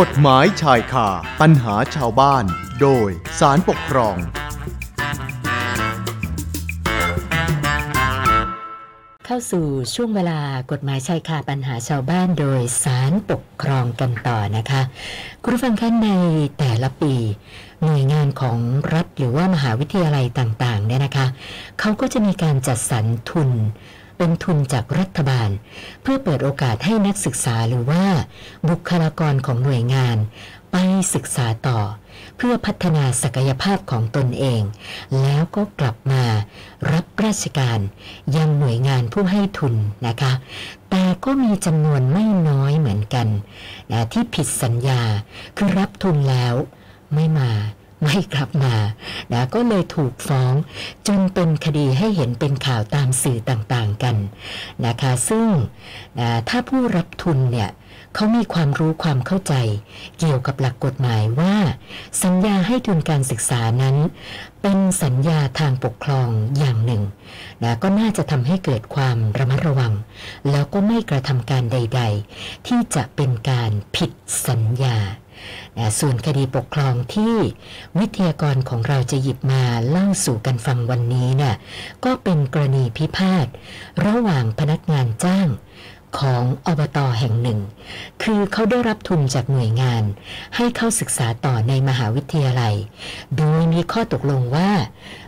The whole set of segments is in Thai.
กฎหมายชายคาปัญหาชาวบ้าน โดยสารปกครอง เข้าสู่ช่วงเวลากฎหมายชายคาปัญหาชาวบ้านโดยสารปกครองกันต่อนะคะ คุณผู้ฟังคะในแต่ละปี หน่วยงานของรัฐหรือว่ามหาวิทยาลัยต่างๆเนี่ยนะคะเขาก็จะมีการจัดสรรทุน เป็นทุนจากรัฐบาล เพื่อเปิดโอกาสให้นักศึกษาหรือว่า บุคลากรของหน่วยงาน ไปศึกษาต่อ เพื่อพัฒนาศักยภาพของตนเอง แล้วก็กลับมารับราชการยังหน่วยงานผู้ให้ทุนนะคะ แต่ก็มีจำนวนไม่น้อยเหมือนกันนะที่ผิดสัญญาคือรับทุนแล้วไม่มา ไม่กลับมานะก็เลยถูกฟ้องจนเป็นคดีให้เห็นเป็นข่าวตามสื่อต่างๆกันนะคะซึ่งนะถ้าผู้รับทุนเนี่ยเขามีความรู้ความเข้าใจ เกี่ยวกับหลักกฎหมายว่า สัญญาให้ทุนการศึกษานั้น เป็นสัญญาทางปกครองอย่างหนึ่งนะก็น่าจะทำให้เกิดความระมัดระวัง แล้วก็ไม่กระทำการใด ๆ ที่จะเป็นการผิดสัญญา ส่วนคดีปกครองที่วิทยากรของเราจะหยิบมาเล่าสู่กันฟังวันนี้น่ะก็เป็นกรณีพิพาทระหว่างพนักงานจ้างของอบตแห่งหนึ่ง คือเขาได้รับทุนจากหน่วยงาน ให้เข้าศึกษาต่อในมหาวิทยาลัย โดยมีข้อตกลงว่า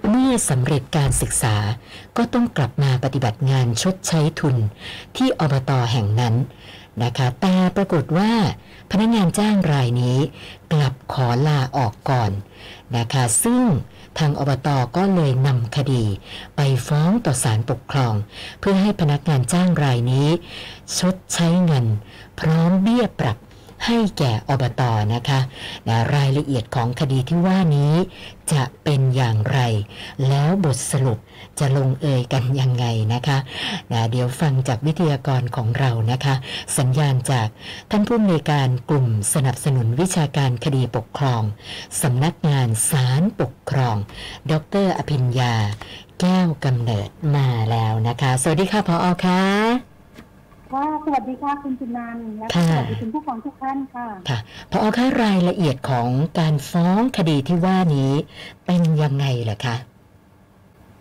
เมื่อสำเร็จการศึกษา ก็ต้องกลับมาปฏิบัติงานชดใช้ทุนที่อบตแห่งนั้น นะคะแต่ปรากฏว่าพนักงานจ้างรายนี้ กลับขอลาออกก่อนนะคะ ซึ่งทางอบตก็เลยนำคดี ไปฟ้องต่อศาลปกครอง เพื่อให้พนักงานจ้างรายนี้ ชดใช้เงิน พร้อมเบี้ยปรับ ให้แก่อบตนะคะนะรายละเอียดของคดีที่ว่านี้จะเป็นอย่างไร แล้วบทสรุปจะลงเอยกันยังไงนะคะนะเดี๋ยวฟังจากวิทยากรของเรานะคะ สัญญาณจากท่านผู้อำนวยการกลุ่มสนับสนุนวิชาการคดีปกครองสำนักงานศาลปกครอง ดรอภิญญา แก้วกำเนิดมาแล้วนะคะ สวัสดีค่ะพออค่ะ ค่ะสวัสดีค่ะคุณจุนันท์และค่ะสวัสดีคุณผู้ฟังทุกท่านค่ะค่ะพอคะรายละเอียดของการฟ้องคดีที่ว่านี้เป็นยังไงล่ะคะ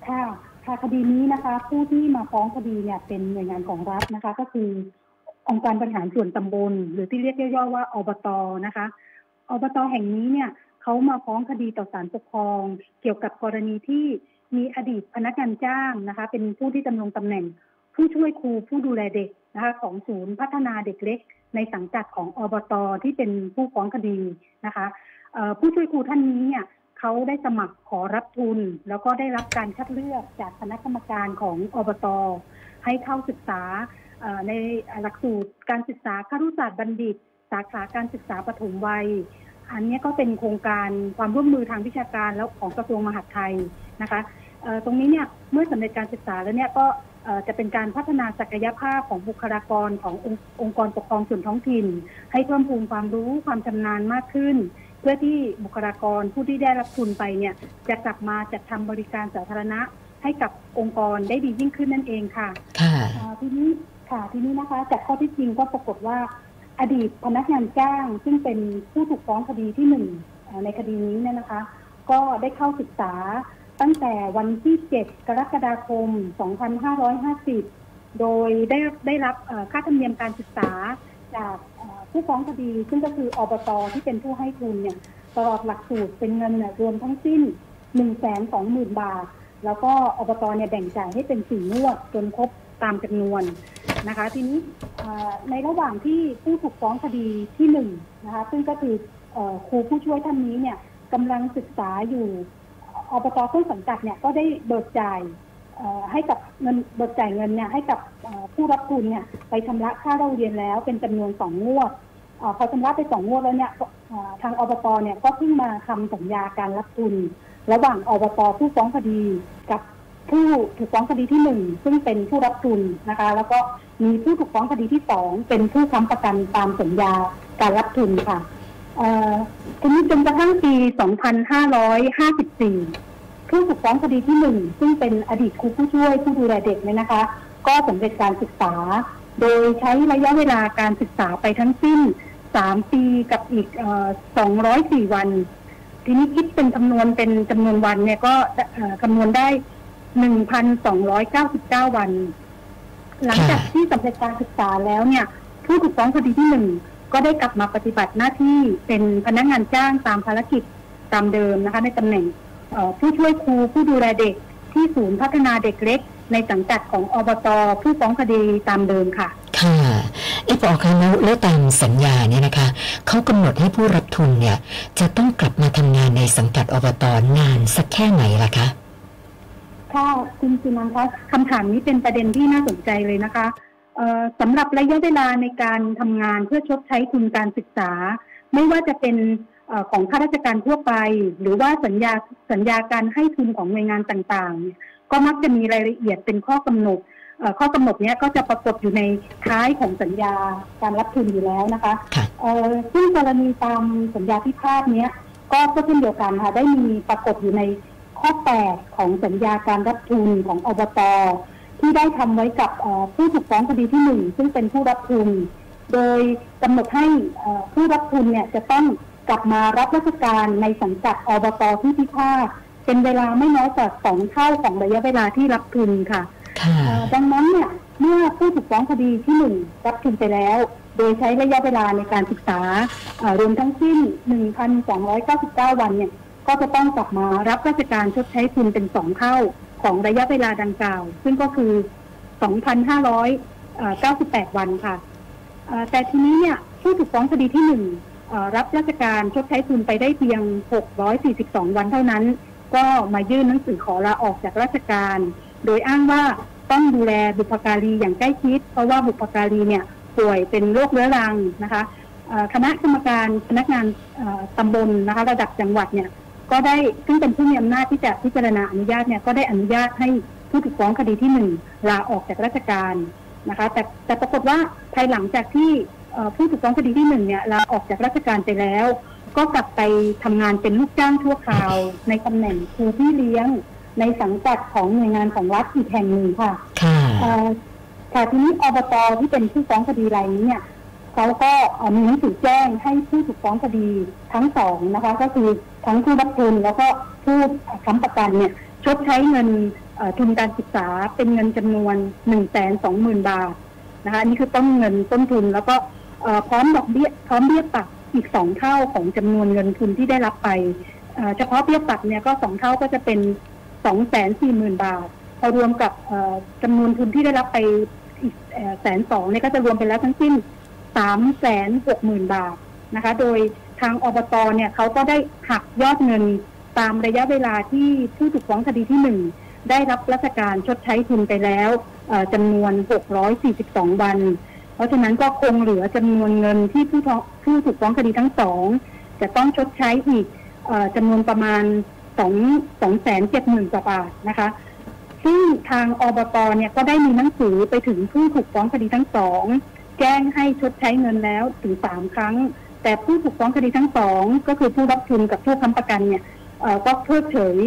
ค่ะค่ะคดีนี้นะคะ ผู้ที่มาฟ้องคดีเนี่ยเป็นหน่วยงานของรัฐนะคะ ก็คือ องค์การบริหารส่วนตำบล หรือที่เรียกย่อๆว่าอบตนะคะอบตแห่งนี้เนี่ยเขามาฟ้องคดีต่อศาลปกครอง เกี่ยวกับกรณีที่มีอดีตพนักงานจ้างนะคะ เป็นผู้ที่ดำรงตำแหน่ง ผู้ช่วยครูผู้ดูแลเด็กนะคะของศูนย์พัฒนาเด็กเล็ก ในสังกัดของอบตที่เป็นผู้ฟ้องคดีนะคะผู้ช่วยครูท่านนี้เนี่ยเขาได้สมัครขอรับทุน แล้วก็ได้รับการคัดเลือกจากคณะกรรมการของอบตให้เข้าศึกษาในหลักสูตรการศึกษาครุศาสตร์บัณฑิต สาขาการศึกษาปฐมวัย อันนี้ก็เป็นโครงการความร่วมมือทางวิชาการแล้วของกระทรวงมหาดไทยนะคะตรงนี้เนี่ยเมื่อสำเร็จการศึกษาแล้วเนี่ยก็ จะเป็นการพัฒนาศักยภาพของบุคลากรขององค์องค์กรปกครองส่วนท้องถิ่น ให้เพิ่มพูนความรู้ความชำนาญมากขึ้น เพื่อที่บุคลากรผู้ที่ได้รับทุนไปเนี่ยจะกลับมาจัดทำบริการสาธารณะ ให้กับองค์กรได้ดียิ่งขึ้นนั่นเองค่ะค่ะอ่าทีนี้ค่ะทีนี้นะคะจากข้อที่จริงก็ปรากฏว่า อดีตพนักงานจ้าง ซึ่งเป็นผู้ถูกฟ้องคดีที่หนึ่งอ่าในคดีนี้เนี่ยนะคะ ก็ได้เข้าศึกษา ตั้งแต่วันที่ 7 กรกฎาคม 2550 โดยได้ได้รับค่าธรรมเนียมการศึกษาจากผู้ฟ้องคดี ซึ่งก็คืออบตที่เป็นผู้ให้ทุนเนี่ยตลอดหลักสูตรเป็นเงินรวมทั้งสิ้น 120,000 บาท แล้วก็อบตเนี่ยแบ่งจ่ายให้เป็นสี่งวดจนครบตามจำนวนนะคะ ทีนี้ในระหว่างที่ผู้ถูกฟ้องคดีที่หนึ่งนะคะ ซึ่งก็คืออครูผู้ช่วยท่านนี้เนี่ยกำลังศึกษาอยู่ อบตต้นสังกัดเนี่ยก็ได้เบิกจ่ายให้กับเงินเบิกจ่ายเงินเนี่ยให้กับผู้รับทุนเนี่ยไปชำระค่าเล่าเรียนแล้วเป็นจำนวนสองงวดพอชำระไปสองงวดแล้วเนี่ยทางอบตเนี่ยก็เพิ่งมาทำสัญญาการรับทุน ระหว่างอบตผู้ฟ้องคดีกับผู้ถูกฟ้องคดีที่หนึ่งซึ่งเป็นผู้รับทุนนะคะ แล้วก็มีผู้ถูกฟ้องคดีที่สองเป็นผู้ค้ำประกันตามสัญญาการรับทุนค่ะ ทีนี้จนกระทั่งปี 2554 ผู้ถูกฟ้องคดีที่หนึ่งซึ่งเป็นอดีตครูผู้ช่วยผู้ดูแลเด็กเนี่ยนะคะ ก็สำเร็จการศึกษา โดยใช้ระยะเวลาการศึกษาไปทั้งสิ้น 3 ปีกับอีก 204 วัน ทีนี้คิดเป็นจำนวนเป็นจำนวนวันเนี่ยก็คำนวณได้ 1,299 วัน หลังจากที่สำเร็จการศึกษาแล้วเนี่ย ผู้ถูกฟ้องคดีที่หนึ่ง ก็ได้กลับมาปฏิบัติหน้าที่เป็นพนักงานจ้างตามภารกิจตามเดิมนะคะ ในตำแหน่งเอ่อผู้ช่วยครูผู้ดูแลเด็กที่ศูนย์พัฒนาเด็กเล็ก ในสังกัดของอบตผู้ฟ้องคดีตามเดิมค่ะ ค่ะเอ๊ะพอคะแล้วแล้วตามสัญญาเนี่ยนะคะเขากำหนดให้ผู้รับทุนเนี่ย จะต้องกลับมาทำงานในสังกัดอบตนานสักแค่ไหนล่ะคะค่ะคุณสุนันท์คะคำถามนี้เป็นประเด็นที่น่าสนใจเลยนะคะเอ่อ สำหรับระยะเวลาในการทำงานเพื่อชดใช้ทุนการศึกษา ไม่ว่าจะเป็นเอ่อของข้าราชการทั่วไป หรือว่าสัญญาสัญญาการให้ทุนของหน่วยงานต่างๆเนี่ยก็มักจะมีรายละเอียดเป็นข้อกำหนดเอ่อข้อกำหนดเนี้ยก็จะปรากฏอยู่ในท้ายของสัญญาการรับทุนอยู่แล้วนะคะค่ะเอ่อซึ่งกรณีตามสัญญาพิพาทเนี้ยก็ก็เช่นเดียวกันค่ะได้มีปรากฏอยู่ในข้อ 8 ของสัญญาการรับทุนของอบต ที่ได้ทำไว้กับเอ่อผู้ถูกฟ้องคดีที่หนึ่งซึ่งเป็นผู้รับทุน โดยกำหนดให้เอ่อผู้รับทุนเนี่ยจะต้องกลับมารับราชการในสังกัดอบตที่พิพาทเป็นเวลาไม่น้อยกว่าสองเท่าของระยะเวลาที่รับทุนค่ะค่ะเอ่อดังนั้นเนี่ยเมื่อผู้ถูกฟ้องคดีที่หนึ่งรับทุนไปแล้ว โดยใช้ระยะเวลาในการศึกษาเอ่อรวมทั้งสิ้น 1,299 วันเนี่ยก็จะต้องกลับมารับราชการชดใช้ทุนเป็นสองเท่า ของระยะเวลาดังกล่าว ซึ่งก็คือ 2,598 วันค่ะ แต่ทีนี้เนี่ยผู้ถูกฟ้องคดีที่หนึ่งรับราชการชดใช้ทุนไปได้เพียง 642 วันเท่านั้น ก็มายื่นหนังสือขอลาออกจากราชการ โดยอ้างว่าต้องดูแลบุพการีอย่างใกล้ชิด เพราะว่าบุพการีเนี่ยป่วยเป็นโรคเรื้อรังนะคะคณะกรรมการพนักงานตำบลนะคะ ระดับจังหวัดเนี่ย ก็ได้ซึ่งเป็นผู้มีอำนาจที่จะพิจารณาอนุญาตเนี่ยก็ได้อนุญาตให้ผู้ถูกฟ้องคดีที่หนึ่งลาออกจากราชการนะคะ แต่แต่ปรากฏว่าภายหลังจากที่เอ่อผู้ถูกฟ้องคดีที่หนึ่งเนี่ยลาออกจากราชการไปแล้ว ก็กลับไปทำงานเป็นลูกจ้างชั่วคราว ในตำแหน่งครูพี่เลี้ยง ในสังกัดของหน่วยงานของรัฐอีกแห่งหนึ่งค่ะ ค่ะเอ่อค่ะทีนี้อบตที่เป็นผู้ฟ้องคดีรายนี้เนี่ยเขาก็เอ่อมีหนังสือแจ้งให้ผู้ถูกฟ้องคดีทั้งสองนะคะ ก็คือ ทั้งผู้รับทุนแล้วก็ผู้ค้ำประกันเนี่ยชดใช้เงินทุนการศึกษาเป็นเงินจำนวนหนึ่งแสนสองหมื่นบาทนะคะนนี้คือต้นเงินต้นทุนแล้วก็พร้อมดอกเบี้ยพร้อมเบี้ยปรับอีกสองเท่าของจำนวนเงินทุนที่ได้รับไปเฉพาะเบี้ยปรับเนี่ยก็สองเท่าก็จะเป็นสองแสนสี่หมื่นบาทพอรวมกับเอ่อจำนวนทุนที่ได้รับไปอีกแสนสองเนี่ยก็จะรวมไปแล้วทั้งสิ้นสามแสนหกหมื่นบาทนะคะ โดย ทางอบตเนี่ยเขาก็ได้หักยอดเงินตามระยะเวลาที่ผู้ถูกฟ้องคดีที่หนึ่งได้รับราชการชดใช้ทุนไปแล้วจำนวน 642 วัน เพราะฉะนั้นก็คงเหลือจำนวนเงินที่ผู้ผู้ถูกฟ้องคดีทั้งสองจะต้องชดใช้อีกจำนวนประมาณสองสองแสนเจ็ดหมื่นกว่าบาทนะคะ ซึ่งทางอบตเนี่ยก็ได้มีหนังสือไปถึงผู้ถูกฟ้องคดีทั้งสองแจ้งให้ชดใช้เงินแล้วถึงสามครั้ง แต่ผู้ถูกฟ้องคดีทั้งสองก็คือผู้รับทุนกับผู้ค้ำประกันเนี่ยก็เพิกเฉย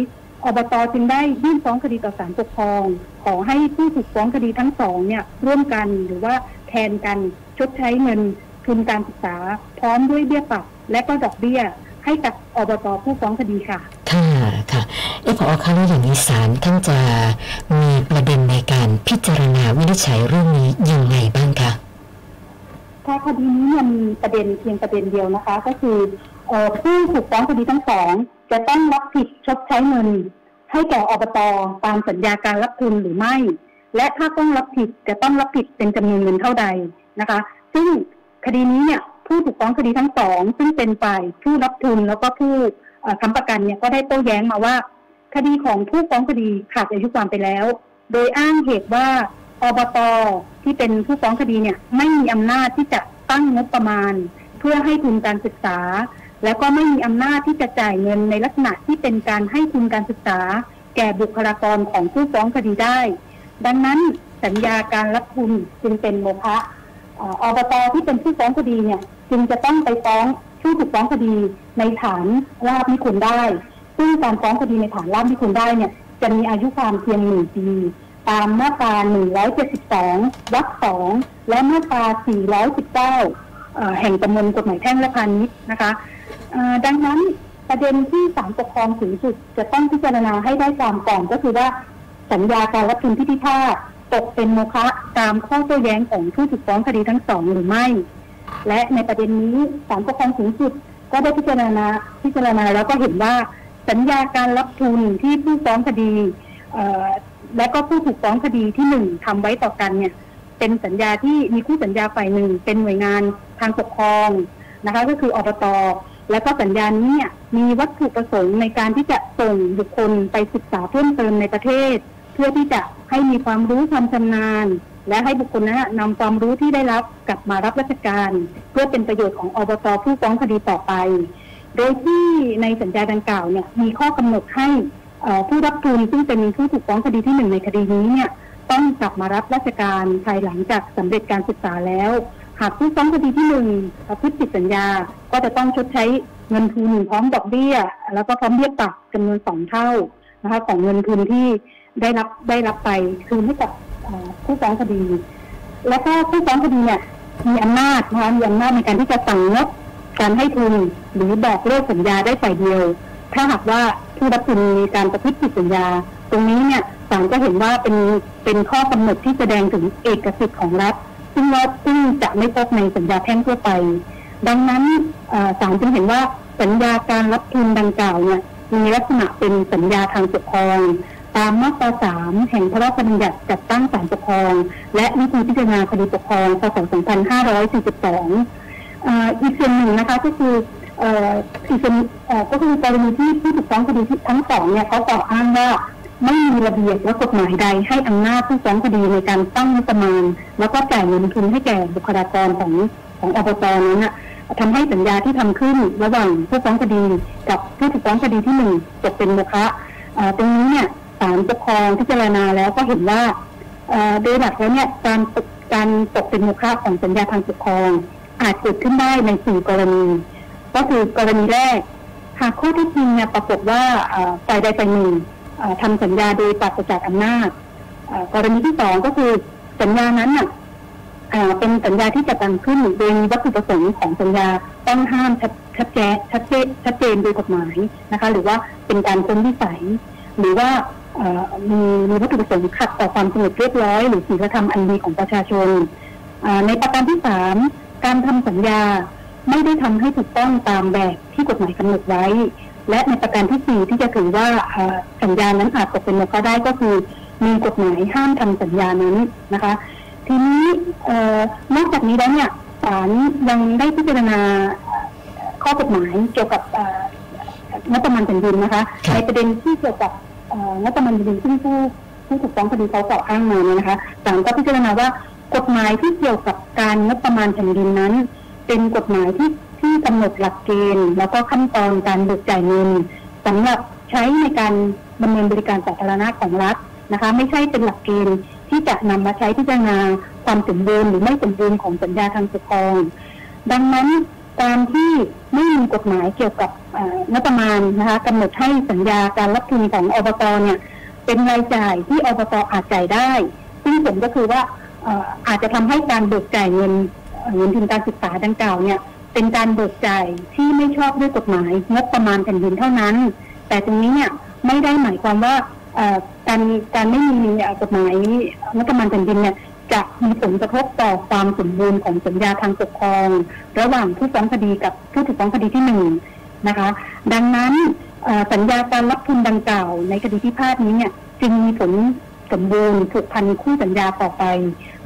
อบตจึงได้ยื่นฟ้องคดีต่อศาลปกครอง ขอให้ผู้ถูกฟ้องคดีทั้งสองเนี่ยร่วมกันหรือว่าแทนกันชดใช้เงินทุนการศึกษา พร้อมด้วยเบี้ยปรับและก็ดอกเบี้ยให้กับอบตผู้ฟ้องคดีค่ะ ค่ะค่ะเอพอคะแล้วอย่างนี้ศาลท่านจะมีประเด็นในการพิจารณาวินิจฉัยเรื่องนี้ยังไงบ้างคะ ถ้าคดีนี้เนี่ยมีประเด็นเพียงประเด็นเดียวนะคะ ก็คือผู้ถูกฟ้องคดีทั้งสองจะต้องรับผิดชดใช้เงิน ให้แก่อบตตามสัญญาการรับทุนหรือไม่ และถ้าต้องรับผิดจะต้องรับผิดเป็นจำนวนเงินเท่าใดนะคะ ซึ่งคดีนี้เนี่ยผู้ถูกฟ้องคดีทั้งสองซึ่งเป็นฝ่ายผู้รับทุนแล้วก็ผู้ค้ำประกันเนี่ยก็ได้โต้แย้งมาว่า คดีของผู้ฟ้องคดีขาดอายุความไปแล้ว โดยอ้างเหตุว่า อบตที่เป็นผู้ฟ้องคดีเนี่ยไม่มีอำนาจที่จะตั้งงบประมาณ เพื่อให้ทุนการศึกษา แล้วก็ไม่มีอำนาจที่จะจ่ายเงินในลักษณะที่เป็นการให้ทุนการศึกษา แก่บุคลากรของผู้ฟ้องคดีได้ ดังนั้นสัญญาการรับทุนจึงเป็นโมฆะเอ่ออบตที่เป็นผู้ฟ้องคดีเนี่ยจึงจะต้องไปฟ้องผู้ถูกฟ้องคดีในฐานลาบมิคุณได้ ซึ่งการฟ้องคดีในฐานลาบมิคุณได้เนี่ยจะมีอายุความเพียงหนึ่งปี ตามมาตรา 172 วรรคสองและมาตรา 419เอ่อแห่งประมวลกฎหมายแพ่งและพาณิชย์นะคะดังนั้นประเด็นที่ศาลปกครองสูงสุดจะต้องพิจารณาให้ได้ความก่อนก็คือว่าสัญญาการรับทุนที่พิพาทตกเป็นโมฆะตามข้อโต้แย้งของผู้ถูกฟ้องคดีทั้งสองหรือไม่ และในประเด็นนี้ศาลปกครองสูงสุดก็ได้พิจารณาพิจารณาแล้วก็เห็นว่าสัญญาการรับทุนที่ผู้ฟ้องคดี และก็ผู้ถูกฟ้องคดีที่หนึ่งทำไว้ต่อกันเนี่ย เป็นสัญญาที่มีคู่สัญญาฝ่ายหนึ่ง เป็นหน่วยงานทางปกครองนะคะ ก็คืออบตและก็สัญญานี้เนี่ยมีวัตถุประสงค์ในการที่จะส่งบุคคลไปศึกษาเพิ่มเติมในประเทศ เพื่อที่จะให้มีความรู้ความชำนาญ และให้บุคคลนั้นนำความรู้ที่ได้รับกลับมารับราชการ เพื่อเป็นประโยชน์ของอบตผู้ฟ้องคดีต่อไป โดยที่ในสัญญาดังกล่าวเนี่ยมีข้อกำหนดให้ ผู้รับทุนซึ่งเป็นผู้ถูกฟ้องคดีที่หนึ่งในคดีนี้เนี่ยต้องกลับมารับราชการภายหลังจากสำเร็จการศึกษาแล้ว หากผู้ฟ้องคดีที่หนึ่งประพฤติผิดสัญญา ก็จะต้องชดใช้เงินทุนพร้อมดอกเบี้ย แล้วก็พร้อมเบี้ยปรับจำนวนสองเท่านะคะของเงินทุนที่ได้รับได้รับไปคืนให้กับผู้ฟ้องคดี แล้วก็ผู้ฟ้องคดีเนี่ยมีอำนาจนะคะมีอำนาจในการที่จะสั่งงดการให้ทุนหรือบอกเลิกสัญญาได้ฝ่ายเดียว ถ้าหากว่า ผู้รับทุนมีการประพฤติผิดสัญญา ตรงนี้เนี่ยศาลก็เห็นว่าเป็นเป็นข้อกำหนดที่แสดงถึงเอกสิทธิ์ของรัฐ ซึ่งว่าซึ่งจะไม่พบในสัญญาแพ่งทั่วไป ดังนั้นศาลจึงเห็นว่าสัญญาการรับทุนดังกล่าวเนี่ยมีลักษณะเป็นสัญญาทางปกครอง ตามมาตราสามแห่งพระราชบัญญัติจัดตั้งศาลปกครอง และวิธีพิจารณาคดีปกครองพศ2542อ่าอีกส่วนหนึ่งนะคะก็คือ อีกก็คือกรณีที่ผู้ถูกฟ้องคดีทั้งสองเนี่ยเขากล่าวอ้างว่าไม่มีระเบียบและกฎหมายใดให้อำนาจผู้ฟ้องคดีในการตั้งงบประมาณ แล้วก็จ่ายเงินทุนให้แก่บุคลากรของของอบตนั้นนะทำให้สัญญาที่ทำขึ้นระหว่างผู้ฟ้องคดี กับผู้ถูกฟ้องคดีที่หนึ่งตกเป็นโมฆะตรงนี้เนี่ยศาลปกครองพิจารณาแล้วก็เห็นว่าโดยหลักแล้วเนี่ยการตกการตกเป็นโมฆะของสัญญาทางปกครอง อาจเกิดขึ้นได้ในสี่กรณี ก็คือกรณีแรก หากข้อที่จริงเนี่ยปรากฏว่าฝ่ายใดฝ่ายหนึ่งทำสัญญาโดยปราศจากอำนาจกรณีที่สองก็คือสัญญานั้นน่ะเป็นสัญญาที่จะตั้งขึ้นโดยมีวัตถุประสงค์ของสัญญาต้องห้ามชัดชัดแจ้งชัดเจนชัดเจนโดยกฎหมายนะคะ หรือว่าเป็นการพ้นวิสัย หรือว่ามีมีวัตถุประสงค์ขัดต่อความสงบเรียบร้อย หรือศีลธรรมอันดีของประชาชน ในประการที่สามการทำสัญญา ไม่ได้ทำให้ถูกต้องตามแบบที่กฎหมายกำหนดไว้ และในประการที่สี่ที่จะถือว่าสัญญานั้นอาจตกเป็นโมฆะได้ก็คือ มีกฎหมายห้ามทำสัญญานั้นนะคะ ทีนี้นอกจากนี้แล้วเนี่ยศาลยังได้พิจารณาข้อกฎหมายเกี่ยวกับเอ่องบประมาณแผ่นดินนะคะในประเด็นที่เกี่ยวกับเอ่องบประมาณแผ่นดินซึ่งผู้ผู้ถูกฟ้องคดีเขากล่าวอ้างมาเนี่ยนะคะศาลก็พิจารณาว่ากฎหมายที่เกี่ยวกับการงบประมาณแผ่นดินนั้น เป็นกฎหมายที่ที่กำหนดหลักเกณฑ์ แล้วก็ขั้นตอนการเบิกจ่ายเงินสำหรับใช้ในการดำเนินบริการสาธารณะของรัฐนะคะ ไม่ใช่เป็นหลักเกณฑ์ที่จะนำมาใช้พิจารณาความสมบูรณ์หรือไม่สมบูรณ์ของสัญญาทางปกครอง ดังนั้นการที่ไม่มีกฎหมายเกี่ยวกับเอ่องบประมาณนะคะกำหนดให้สัญญาการรับทุนของอบตเนี่ยเป็นรายจ่ายที่อบตอาจจ่ายได้ ซึ่งผลก็คือว่าเอ่ออาจจะทำให้การเบิกจ่ายเงิน เงินทุนการศึกษาดังกล่าวเนี่ยเป็นการเบิกจ่ายที่ไม่ชอบด้วยกฎหมายงบประมาณแผ่นดินเท่านั้น แต่ตรงนี้เนี่ยไม่ได้หมายความว่าการการไม่มีกฎหมายงบประมาณแผ่นดินเนี่ยจะมีผลกระทบต่อความสมบูรณ์ของสัญญาทางปกครอง ระหว่างผู้ฟ้องคดีกับผู้ถูกฟ้องคดีที่หนึ่งนะคะ ดังนั้นสัญญาการรับทุนดังกล่าวในคดีพิพาทนี้เนี่ยจึงมีผลสมบูรณ์ผูกพันคู่สัญญาต่อไป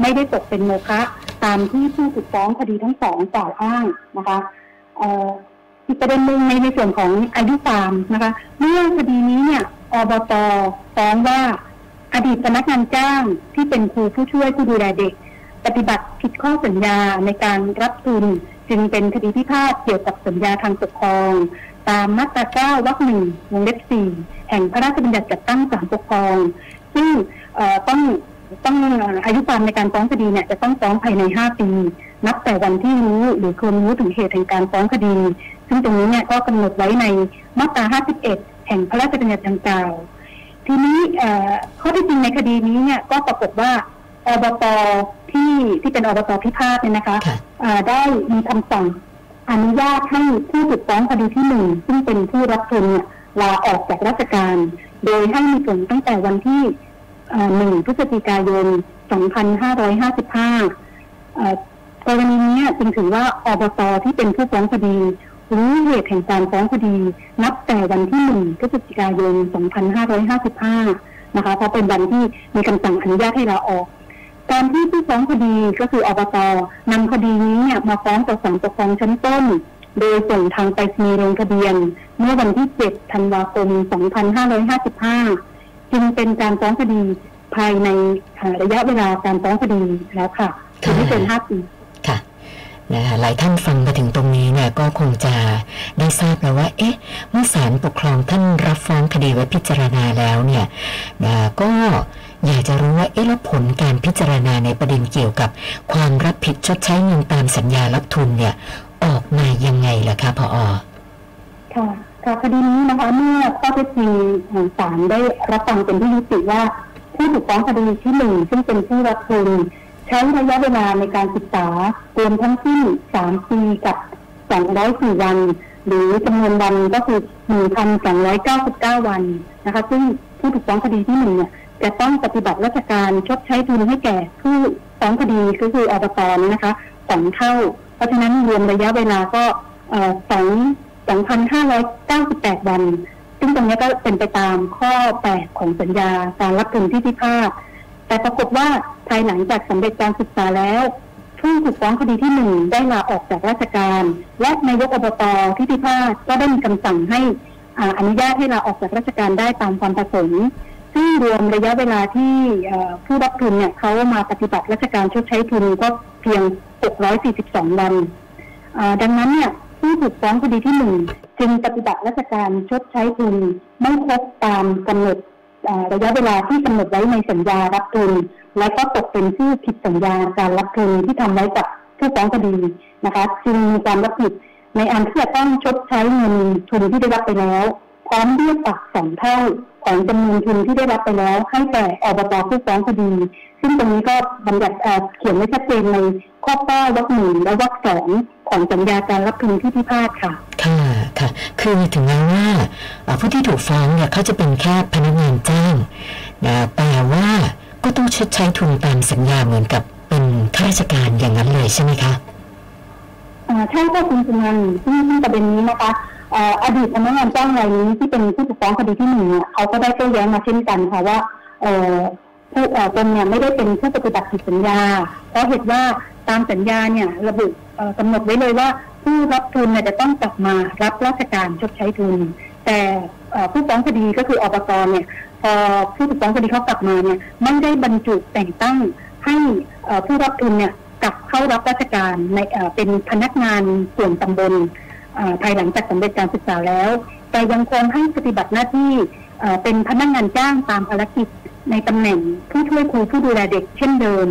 ไม่ได้ตกเป็นโมฆะ ตามที่ผู้ถูกฟ้องคดีทั้งสองกล่าวอ้างนะคะอีกประเด็นหนึ่งในในส่วนของอายุความนะคะเมื่อคดีนี้เนี่ยอบตฟ้องว่าอดีตพนักงานจ้างที่เป็นครูผู้ช่วยผู้ดูแลเด็ก ปฏิบัติผิดข้อสัญญาในการรับทุนจึงเป็นคดีพิพาทเกี่ยวกับสัญญาทางปกครอง ตามมาตรา9วรรคหนึ่งวงเล็บสี่แห่งพระราชบัญญัติจัดตั้งศาลปกครอง ซึ่งต้อง ต้องเอ่ออายุความในการฟ้องคดีเนี่ยจะต้องฟ้องภายใน 5 ปี นับแต่วันที่รู้หรือควรรู้ถึงเหตุแห่งการฟ้องคดี ซึ่งตรงนี้เนี่ยก็กำหนดไว้ในมาตรา 51 แห่งพระราชบัญญัติดังกล่าวทีนี้เอ่อข้อที่จริงในคดีนี้เนี่ยก็ปรากฏว่าออบตที่ที่เป็นอบตพิพาทเนี่ยนะคะค่ะอ่าได้มีคำสั่งอนุญาตให้ผู้ถูกฟ้องคดีที่หนึ่งซึ่งเป็นผู้รับทุนเนี่ยลาออกจากราชการ โดยให้มีผลตั้งแต่วันที่ หนึ่งพฤศจิกายน 2555กรณีนี้จึงถือว่าอบตที่เป็นผู้ฟ้องคดีรู้เหตุแห่งการฟ้องคดี นับแต่วันที่หนึ่งพฤศจิกายน 2555 นะคะ เพราะเป็นวันที่มีคำสั่งอนุญาตให้ลาออก การที่ผู้ฟ้องคดีก็คืออบตนำคดีนี้เนี่ยมาฟ้องต่อศาลปกครองชั้นต้น โดยส่งทางไปรษณีย์ลงทะเบียน เมื่อวันที่ 7 ธันวาคม 2555 จึงเป็นการฟ้องคดีภายในระยะเวลาการฟ้องคดีแล้วค่ะคือไม่เกิน5ปีค่ะนะคะหลายท่านฟังมาถึงตรงนี้เนี่ยก็คงจะได้ทราบแล้วว่า เอ๊ะ เมื่อศาลปกครองท่านรับฟ้องคดีไว้พิจารณาแล้วเนี่ยนะก็อยากจะรู้ว่าเอ๊ะแล้วผลการพิจารณาในประเด็นเกี่ยวกับ ความรับผิดชดใช้เงินตามสัญญารับทุนเนี่ย ออกมายังไงล่ะคะพออค่ะ ค่ะคดีนี้นะคะเมื่อข้อเท็จจริงศาลได้รับฟังเป็นที่ยุติว่า ผู้ถูกฟ้องคดีที่หนึ่งซึ่งเป็นผู้รับทุนใช้ระยะเวลาในการศึกษารวมทั้งสิ้นสามปีกับสองร้อยสี่วัน หรือจำนวนวันก็คือหนึ่งพันสองร้อยเก้าสิบเก้าวันนะคะ ซึ่งผู้ถูกฟ้องคดีที่หนึ่งเนี่ยจะต้องปฏิบัติราชการชดใช้ทุนให้แก่ผู้ฟ้องคดีก็คืออบตนี่นะคะสองเท่า เพราะฉะนั้นรวมระยะเวลาก็สอง 2,598 วัน ซึ่งตรงนี้ก็เป็นไปตามข้อ 8 ของสัญญาการรับทุนที่พิพาทแต่ปรากฏว่าภายหลังจากสำเร็จการศึกษาแล้วผู้ถูกฟ้องคดีที่หนึ่งได้ลาออกจากราชการ และนายกอบตที่พิพาทก็ได้มีคำสั่งให้อนุญาตให้ลาออกจากราชการได้ตามความประสงค์ซึ่งรวมระยะเวลาที่ผู้รับทุนเนี่ยเขามาปฏิบัติราชการชดใช้ทุนก็เพียง 642 วันดังนั้นเนี่ย ผู้ถูกฟ้องคดีที่หนึ่งจึงปฏิบัติราชการชดใช้ทุนไม่ครบตามกำหนดระยะเวลาที่กำหนดไว้ในสัญญารับทุน และก็ตกเป็นผู้ผิดสัญญาการรับทุนที่ทำไว้กับผู้ฟ้องคดีนะคะจึงมีความรับผิดในอันที่จะต้องชดใช้เงินทุนที่ได้รับไปแล้ว พร้อมเรียกปรับสองเท่าของจำนวนทุนที่ได้รับไปแล้ว ให้แก่อบตผู้ฟ้องคดี ซึ่งตรงนี้ก็บัญญัติเขียนไว้ชัดเจนในข้อป้าวรรคหนึ่งและวรรคสอง ของสัญญาการรับทุนที่พิพาทค่ะค่ะค่ะ คือถึงแม้ว่าผู้ที่ถูกฟ้องเนี่ยเขาจะเป็นแค่พนักงานจ้างนะแต่ว่าก็ต้องชดใช้ทุนตามสัญญาเหมือนกับเป็นข้าราชการอย่างนั้นเลยใช่ไหมคะใช่ค่ะคุณสุนันท์ที่ประเด็นนี้นะคะอดีตพนักงานจ้างรายนี้ที่เป็นผู้ถูกฟ้องคดีที่หนึ่งเนี่ยเขาก็ได้โต้แย้งมาเช่นกันค่ะว่าผู้ตนเนี่ยไม่ได้เป็นผู้ปฏิบัติผิดสัญญา เพราะเหตุว่าตามสัญญาเนี่ยระบุ กำหนดไว้เลยว่า ผู้รับทุนเนี่ยจะต้องกลับมารับราชการชดใช้ทุน แต่ผู้ฟ้องคดีก็คืออบตเนี่ยพอผู้ถูกฟ้องคดีเขากลับมาเนี่ยไม่ได้บรรจุแต่งตั้งให้ผู้รับทุนเนี่ยกลับเข้ารับราชการในเป็นพนักงานส่วนตำบลภายหลังจากสำเร็จการศึกษาแล้ว แต่ยังคงให้ปฏิบัติหน้าที่เป็นพนักงานจ้างตามภารกิจในตำแหน่งผู้ช่วยครูผู้ดูแลเด็กเช่นเดิม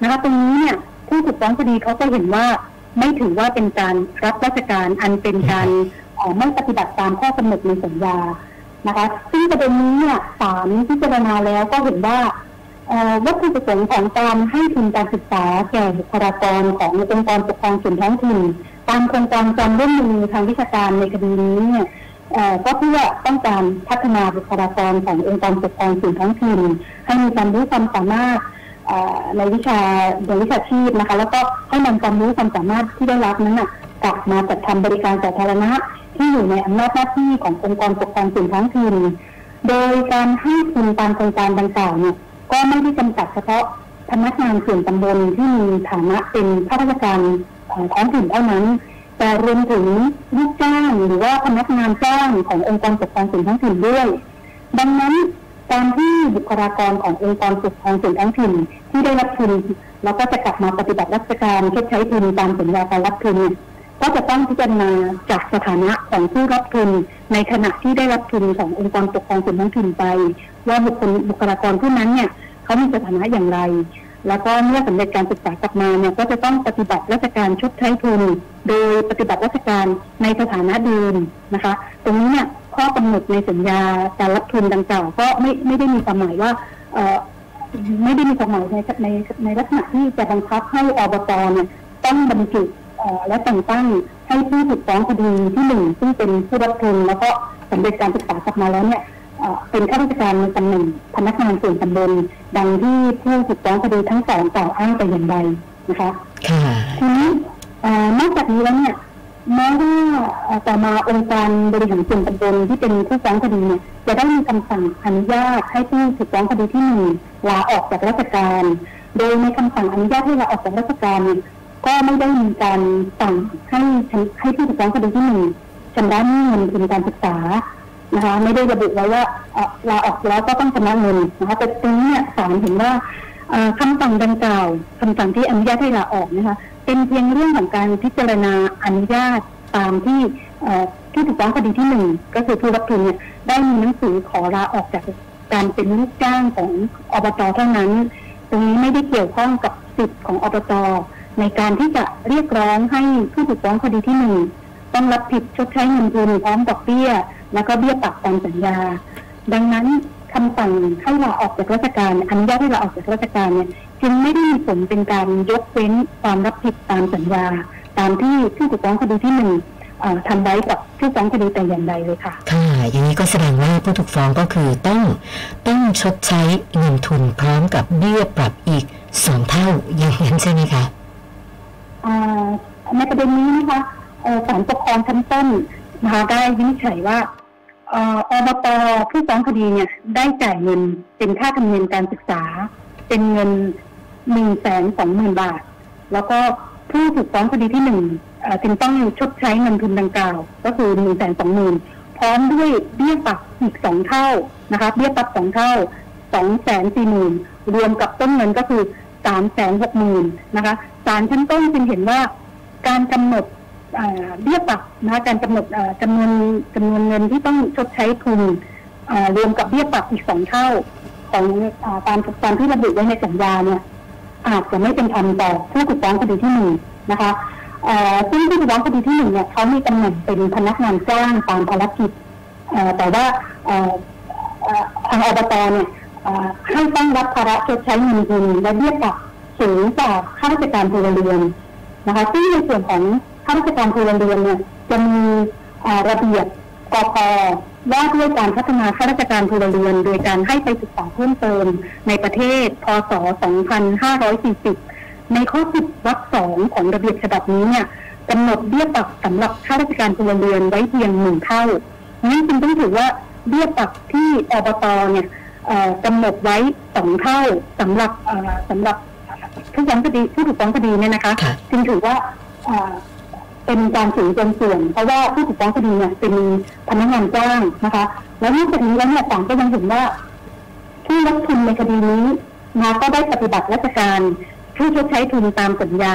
นะคะตรงนี้เนี่ยผู้ถูกฟ้องคดีเขาก็เห็นว่า ไม่ถือว่าเป็นการรับราชการอันเป็นการไม่ปฏิบัติตามข้อกำหนดในสัญญานะคะซึ่งประเด็นนี้เนี่ยศาลพิจารณาแล้วก็เห็นว่าวัตถุประสงค์ของการให้ทุนการศึกษาแก่บุคลากรขององค์กรปกครองส่วนท้องถิ่นตามโครงการจำร่วมมือทางวิชาการในคดีนี้เนี่ยก็เพื่อต้องการพัฒนาบุคลากรขององค์กรปกครองส่วนท้องถิ่นให้มีความรู้ความสามารถ ในวิชาในวิชาชีพนะคะ แล้วก็ให้นำความรู้ความสามารถที่ได้รับนั้นกลับมาจัดทำบริการสาธารณะที่อยู่ในอำนาจหน้าที่ขององค์กรปกครองส่วนท้องถิ่นโดยการให้ทุนตามโครงการดังกล่าวเนี่ยก็ไม่ได้จำกัดเฉพาะพนักงานส่วนตำบลที่มีฐานะเป็นข้าราชการท้องถิ่นเท่านั้น แต่รวมถึงลูกจ้างหรือว่าพนักงานจ้างขององค์กรปกครองส่วนท้องถิ่นด้วย ดังนั้น การที่บุคลากรขององค์กรปกครองส่วนท้องถิ่นที่ได้รับทุนแล้วก็จะกลับมาปฏิบัติราชการชดใช้ทุนตามสัญญาการรับทุนก็จะต้องพิจารณาจากสถานะของผู้รับทุนในขณะที่ได้รับทุนขององค์กรปกครองส่วนท้องถิ่นไป ว่าบุคคลบุคลากรผู้นั้นเนี่ยเขามีสถานะอย่างไร แล้วก็เมื่อสำเร็จการศึกษากลับมาเนี่ยก็จะต้องปฏิบัติราชการชดใช้ทุน โดยปฏิบัติราชการในสถานะเดิมนะคะ ตรงนี้เนี่ย ข้อกำหนดในสัญญาการรับทุนดังกล่าวก็ไม่ไม่ได้มีความหมายว่าไม่ได้มีกฎหมายในในในลักษณะที่จะบังคับให้อบตเนี่ยต้องบรรจุเอ่อและแต่งตั้งให้ผู้ถูกฟ้องคดีที่หนึ่งซึ่งเป็นผู้รับทุนแล้วก็สำเร็จการศึกษากลับมาแล้วเนี่ยเอ่อเป็นข้าราชการในตำแหน่งพนักงานส่วนตำบลดังที่ผู้ถูกฟ้องคดีทั้งสองกล่าวอ้างแต่อย่างใดนะคะค่ะทีนี้เอ่อนอกจากนี้แล้วเนี่ย แม้ว่าต่อมาองค์การบริหารส่วนตำบลที่เป็นผู้ฟ้องคดีเนี่ยจะได้มีคำสั่งอนุญาตให้ผู้ถูกฟ้องคดีที่หนึ่งลาออกจากราชการ โดยในคำสั่งอนุญาตให้ลาออกจากราชการเนี่ยก็ไม่ได้มีการสั่งให้ให้ผู้ถูกฟ้องคดีที่หนึ่งชำระเงินทุนการศึกษานะคะไม่ได้ระบุไว้ว่าลาออกแล้วก็ต้องชำระเงินนะคะแต่ตรงนี้ศาลเห็นว่าคำสั่งดังกล่าวคำสั่งที่อนุญาตให้ลาออกนะคะ เป็นเพียงเรื่องของการพิจารณาอนุญาตตามที่เอ่อผู้ถูกฟ้องคดีที่หนึ่งก็คือผู้รับทุนเนี่ยได้มีหนังสือขอลาออกจากการเป็นลูกจ้างของอบตเท่านั้น ตรงนี้ไม่ได้เกี่ยวข้องกับสิทธิ์ของอบตในการที่จะเรียกร้องให้ผู้ถูกฟ้องคดีที่หนึ่งต้องรับผิดชดใช้เงินทุนพร้อมดอกเบี้ย แล้วก็เบี้ยปรับตามสัญญา ดังนั้นคำสั่งให้ลาออกจากราชการอนุญาตให้ลาออกจากราชการเนี่ย จึงไม่ได้มีผลเป็นการยกเว้นความรับผิดตามสัญญา ตามที่ผู้ถูกฟ้องคดีที่หนึ่งเอ่อทำไว้กับผู้ฟ้องคดีแต่อย่างใดเลยค่ะ ค่ะ อย่างนี้ก็แสดงว่าผู้ถูกฟ้องก็คือต้องต้องชดใช้เงินทุนพร้อมกับเบี้ยปรับอีกสองเท่าอย่างนั้นใช่ไหมคะอ่าในประเด็นนี้นะคะเอ่อศาลปกครองชั้นต้นนะคะได้วินิจฉัยว่าเอ่ออบตผู้ฟ้องคดีเนี่ยได้จ่ายเงินเป็นค่าธรรมเนียมการศึกษา เป็นเงิน หนึ่งแสนสองหมื่นบาท แล้วก็ผู้ถูกฟ้องคดีที่หนึ่งจึงต้องชดใช้เงินทุนดังกล่าว ก็คือหนึ่งแสนสองหมื่นพร้อมด้วยเบี้ยปรับอีกสองเท่านะคะเบี้ยปรับสองเท่าสองแสนสี่หมื่นรวมกับต้นเงินก็คือสามแสนหกหมื่นนะคะศาลชั้นต้นจึงเห็นว่าการกำหนดเบี้ยปรับนะการกำหนดเอ่อจำนวนจำนวนเงินที่ต้องชดใช้ทุนรวมกับเบี้ยปรับอีกสองเท่า ของตามตามที่ระบุไว้ในสัญญาเนี่ย อาจจะไม่เป็นธรรมต่อผู้ถูกฟ้องคดีที่หนึ่งนะคะซึ่งผู้ถูกฟ้องคดีที่หนึ่งเนี่ยเขามีตำแหน่งเป็นพนักงานจ้างตามภารกิจแต่ว่าเอ่ออ่อทางอบตเนี่ยให้ต้องรับภาระชดใช้เงินทุนและเบี้ยปรับสูงกว่าข้าราชการพลเรือนนะคะซึ่งในส่วนของข้าราชการพลเรือนเนี่ยจะมีระเบียบกพ ว่าด้วยการพัฒนาข้าราชการพลเรือน โดยการให้ไปศึกษาเพิ่มเติมในประเทศ พศ 2540 ในข้อ 10วรรคสองของระเบียบฉบับนี้เนี่ยกำหนดเบี้ยปรับสำหรับข้าราชการพลเรือนไว้เพียงหนึ่งเท่านี่จึงต้องถือว่าเบี้ยปรับที่อบตเนี่ยเอ่อกำหนดไว้สองเท่าสำหรับเอ่อสำหรับผู้ฟ้องคดีผู้ถูกฟ้องคดีเนี่ยนะคะค่ะจึงถือว่า เป็นการสูงเกินส่วน เพราะว่าผู้ถูกฟ้องคดีเนี่ยเป็นพนักงานจ้างนะคะ แล้วนอกจากนี้แล้วเนี่ยศาลก็ยังเห็นว่าผู้รับทุนในคดีนี้นะก็ได้ปฏิบัติราชการผู้ชดใช้ทุนตามสัญญา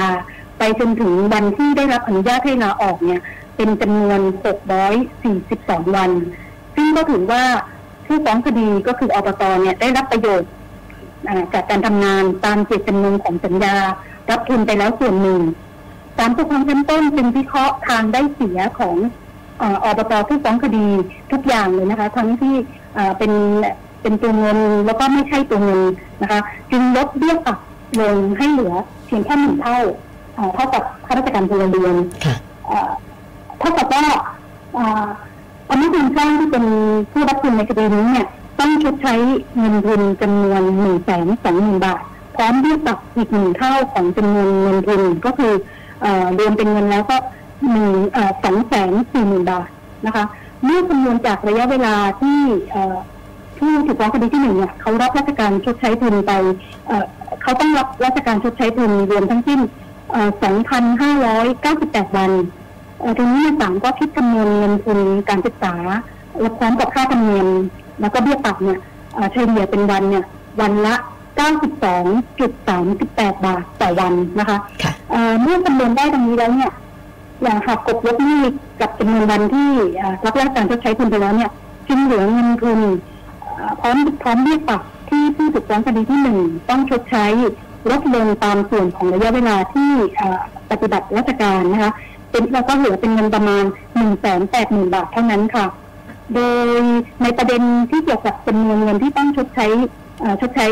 ไปจนถึงวันที่ได้รับอนุญาตให้ลาออกเนี่ยเป็นจำนวน 642 วัน ซึ่งก็ถือว่าผู้ฟ้องคดีก็คืออบตเนี่ยได้รับประโยชน์จากการทำงานตามเจตจำนงของสัญญา รับทุนไปแล้วส่วนหนึ่ง ศาลปกครองชั้นต้นจึงพิเคราะห์ทางได้เสียของเอ่ออบตผู้ฟ้องคดีทุกอย่างเลยนะคะ ทั้งที่เอ่อเป็นเป็นตัวเงินแล้วก็ไม่ใช่ตัวเงินนะคะ จึงลดเบี้ยปรับลงให้เหลือเพียงแค่หนึ่งเท่าเอ่อเท่ากับข้าราชการพลเรือนค่ะเอ่อเท่ากับว่าเอ่อพนักงานจ้างที่เป็นผู้รับทุนในคดีนี้เนี่ยต้องชดใช้เงินทุนจำนวนหนึ่งแสนสองหมื่นบาท พร้อมเบี้ยปรับอีกหนึ่งเท่าของจำนวนเงินทุนก็คือเอ่อ รวมเป็นเงินแล้วก็หนึ่งสองแสนสี่หมื่นบาทนะคะเมื่อคำนวณจากระยะเวลาที่เอ่ผู้ถูกฟ้องคดีที่หนึ่งเนี่ยเขารับราชการชดใช้ทุนไปเขาต้องรับราชการชดใช้ทุนรวมทั้งสิ้นเอ่อ2,598วันเอ่อทีนี้ศาลก็คิดคำนวณเงินทุนการศึกษาและพร้อมกับค่าธรรมเนียมแล้วก็เบี้ยปรับเนี่ยเฉลี่ยเป็นวันเนี่ยวันละ 92.38 บาทต่อวันนะคะ เอ่อเมื่อคำนวณได้ดังนี้แล้วเนี่ยอย่างหากกบลบหนี้กับจำนวนวันที่รับราชการชดใช้ทุนไปแล้วเนี่ยจึงเหลือเงินทุนพร้อมพร้อมเบี้ยปรับที่ผู้ถูกฟ้องคดีที่หนึ่งต้องชดใช้ลดลงตามส่วนของระยะเวลาที่ปฏิบัติราชการนะคะเป็นแล้วก็เหลือเป็นเงินประมาณหนึ่งแสนแปดหมื่นบาทเท่านั้นค่ะ โดยในประเด็นที่เกี่ยวกับจำนวนเงินที่ต้องชดใช้ชดใช้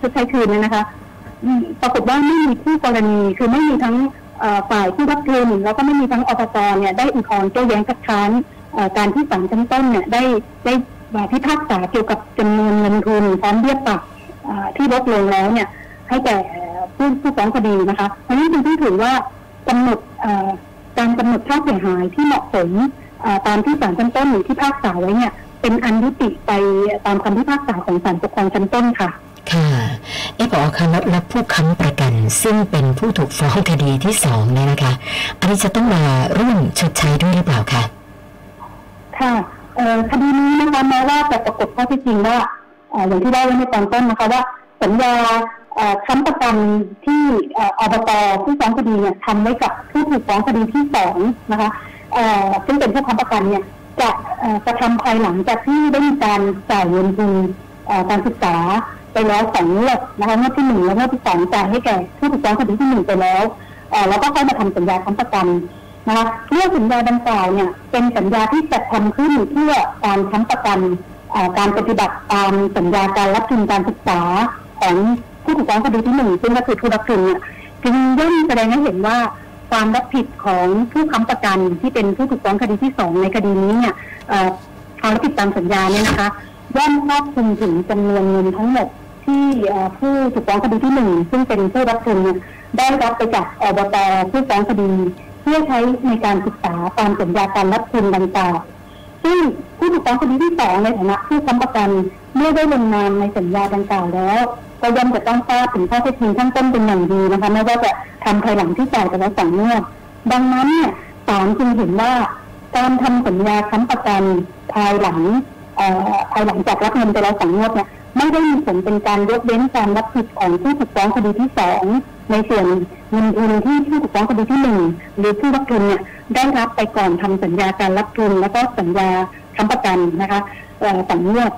ชดใช้คืนนะคะ ปรากฏว่าไม่มีคู่กรณี คือไม่มีทั้งฝ่ายผู้รับทุนแล้วก็ไม่มีทั้งอบตเนี่ยได้อุทธรณ์โต้แย้งคัดค้านการที่ศาลชั้นต้นเนี่ยได้ได้พิพากษาเกี่ยวกับจำนวนเงินทุนพร้อมเบี้ยปรับที่ลดลงแล้วเนี่ยให้แก่ผู้ผู้ฟ้องคดีนะคะเพราะนั้นจึงถือว่ากำหนดการกำหนดค่าเสียหายที่เหมาะสมตามที่ศาลชั้นต้นหรือที่พากษาไว้เนี่ยเป็นอันยุติไปตามคำพิพากษาของศาลปกครองชั้นต้นค่ะ ค่ะเอ๊ะพอคะแล้วแล้วผู้ค้ำประกัน ซึ่งเป็นผู้ถูกฟ้องคดีที่สองเนี่ยนะคะ อันนี้จะต้องมาร่วมชดใช้ด้วยหรือเปล่าคะค่ะคดีนี้นะคะแม้ว่าจะปรากฏข้อที่จริงว่าออย่างที่ได้ไว้ในตอนต้นนะคะว่า สัญญาค้ำประกันที่อบตผู้ฟ้องคดีเนี่ยทำไว้กับผู้ถูกฟ้องคดีที่สองนะคะซึ่งเป็นผู้ค้ำประกันเนี่ยจะกระทำภายหลังจากที่ได้มีการจ่ายเงินทุนการศึกษา ไปแล้วสองงวดนะคะงวดที่หนึ่งและงวดที่สองจ่ายให้แก่ผู้ถูกฟ้องคดีที่หนึ่งไปแล้วเอ่อแล้วก็ค่อยมาทำสัญญาค้ำประกันนะคะเรื่องสัญญาดังกล่าวเนี่ยเป็นสัญญาที่จัดทำขึ้นเพื่อการค้ำประกันการปฏิบัติตามสัญญาการรับทุนการศึกษาของผู้ถูกฟ้องคดีที่หนึ่งซึ่งก็คือผู้รับทุนเนี่ยจึงย่อมแสดงให้เห็นว่าความรับผิดของผู้ค้ำประกันที่เป็นผู้ถูกฟ้องคดีที่สองในคดีนี้เนี่ยเอ่อความรับผิดตามสัญญาเนี่ยนะคะ ย่อมครอบคลุมถึงจำนวนเงินทั้งหมดที่ผู้ถูกฟ้องคดีที่หนึ่งซึ่งเป็นผู้รับทุนได้รับไปจากอบตผู้ฟ้องคดี เพื่อใช้ในการศึกษาตามสัญญาการรับทุนดังกล่าวซึ่งผู้ถูกฟ้องคดีที่สองในฐานะผู้ค้ำประกันเมื่อได้ลงนามในสัญญาดังกล่าวแล้วก็ย่อมจะต้องทราบถึงข้อเท็จจริงขั้นต้นเป็นอย่างดีนะคะไม่ว่าจะทำภายหลังที่จ่ายไปแล้วสองงวดดังนั้นเนี่ยศาลจึงเห็นว่า การทำสัญญาค้ำประกันภายหลัง ภายหลังจากรับเงินไปแล้วสองงวดเนี่ยไม่ได้มีผลเป็นการยกเว้นการรับผิดของผู้ถูกฟ้องคดีที่สองในส่วนเงินทุนที่ผู้ถูกฟ้องคดีที่หนึ่งหรือผู้รับทุนเนี่ยได้รับไปก่อนทำสัญญาการรับทุน แล้วก็สัญญาค้ำประกันนะคะเอ่อสองงวด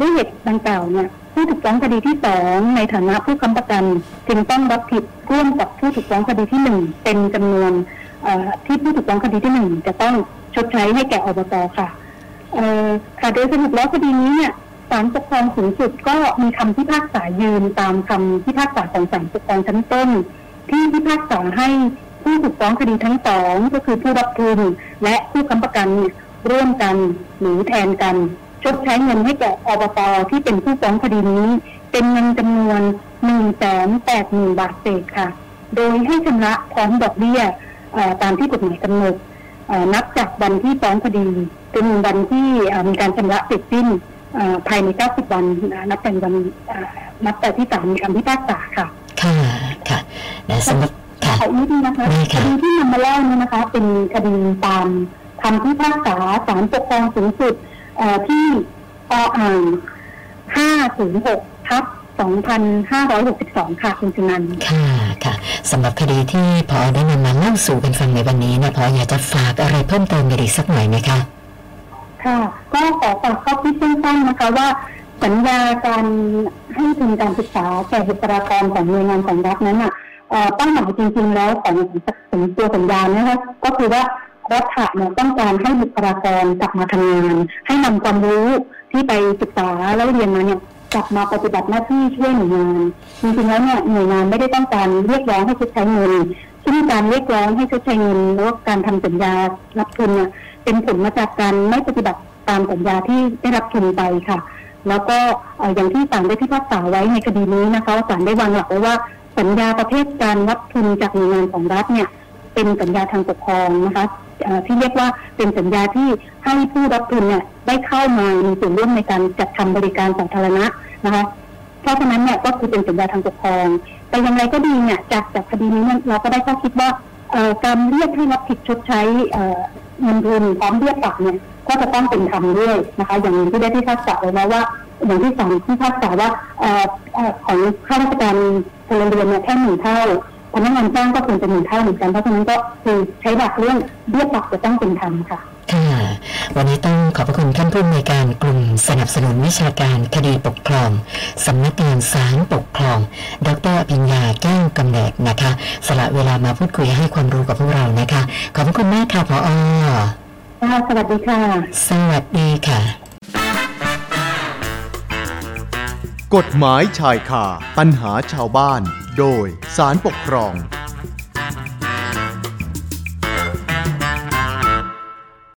ด้วยเหตุดังกล่าวเนี่ยผู้ถูกฟ้องคดีที่สองในฐานะผู้ค้ำประกัน จึงต้องรับผิดร่วมกับผู้ถูกฟ้องคดีที่หนึ่งเป็นจำนวนที่ผู้ถูกฟ้องคดีที่หนึ่งจะต้องชดใช้ให้แก่อบตค่ะ ค่ะโดยสรุปแล้วคดีนี้เนี่ยศาลปกครองสูงสุดก็มีคำพิพากษายืนตามคำพิพากษาของศาลปกครองชั้นต้น ที่พิพากษาให้ผู้ถูกฟ้องคดีทั้งสองก็คือผู้รับทุนและผู้ค้ำประกันร่วมกันหรือแทนกันชดใช้เงินให้แก่อบตที่เป็นผู้ฟ้องคดีนี้ เป็นเงินจำนวน1นึ่งแสนแปดหมื่นบาทเศษค่ะ โดยให้ชำระพร้อมดอกเบี้ยตามที่กฎหมายกำหนดนับจากวันที่ฟ้องคดี จนวันที่เอ่อมีการชำระเสร็จสิ้นเอ่อภายใน 90 วันนะนับแต่วันเอ่อนับแต่ที่ศาลมีคำพิพากษาค่ะ ค่ะ ค่ะและสำหรับค่ะขออีกนิดนึงนะคะได้คค่ะดีที่นำมาเล่านี้นะคะ เป็นคดีตามคำพิพากษาศาลปกครองสูงสุดเอ่อที่ออ่าง506ทับ2562 ค่ะ คุณชนันท์ค่ะค่ะสำหรับคดีที่พอได้นำมาเล่าสู่กันฟังในวันนี้เนี่ยพออยากจะฝากอะไรเพิ่มเติมอีกสักหน่อยไหมคะ ค่ะก็ขอฝากข้อคิดสั้นๆนะคะว่าสัญญาการให้ทุนการศึกษาแก่บุคลากรของหน่วยงานของรัฐนั้นอะเอ่อเป้าหมายจริง ๆ แล้วของของตัวสัญญานะคะก็คือว่ารัฐะเนี่ยต้องการให้บุคลากรกลับมาทำงาน ให้นำความรู้ที่ไปศึกษาแล้วเรียนมาเนี่ยกลับมาปฏิบัติหน้าที่ช่วยหน่วยงานจริงๆแล้วเนี่ยหน่วยงานไม่ได้ต้องการเรียกร้องให้ชดใช้เงินซึ่งการเรียกร้องให้ชดใช้เงินหรือว่าการทำสัญญารับทุนเนี่ย เป็นผลมาจากการไม่ปฏิบัติตามสัญญาที่ได้รับทุนไปค่ะ แล้วก็อย่างที่ศาลได้พิพากษาไว้ในคดีนี้นะคะศาลได้วางหลักไว้ว่าสัญญาประเภทการรับทุนจากหน่วยงานของรัฐเนี่ยเป็นสัญญาทางปกครองนะคะที่เรียกว่าเป็นสัญญาที่ให้ผู้รับทุนเนี่ยได้เข้ามามีส่วนร่วมในการจัดทำบริการสาธารณะนะคะเพราะฉะนั้นเนี่ยก็คือเป็นสัญญาทางปกครอง แต่อย่างไรก็ดีเนี่ยจากจากคดีนี้เราก็ได้ข้อคิดว่าการเรียกให้รับผิดชดใช้ เงินทุนพร้อมเบี้ยปรับเนี่ยก็จะต้องเป็นธรรมด้วยนะคะ อย่างที่ได้ที่พากษาไว้แล้วว่าอย่างที่สองที่พากษาว่าออของข้าราชการพลเรือนเนี่ยแค่หนึ่งเท่าพนักงานจ้างก็ควรจะหนึ่งเท่าเหมือนกันเพราะฉะนั้นก็คือใช้หลักเรื่องเบี้ยปรับจะต้องเป็นธรรมค่ะ ค่ะ วันนี้ต้องขอบพระคุณท่านผู้อำนวยการกลุ่มสนับสนุนวิชาการคดีปกครองสำนักงานศาลปกครอง ดรอภิญญาแก้วกำเนิดนะคะ สละเวลามาพูดคุยให้ความรู้กับพวกเรานะคะ ขอบพระคุณมากค่ะพออค่ะสวัสดีค่ะ สวัสดีค่ะ กฎหมายชายคาปัญหาชาวบ้าน โดยสารปกครอง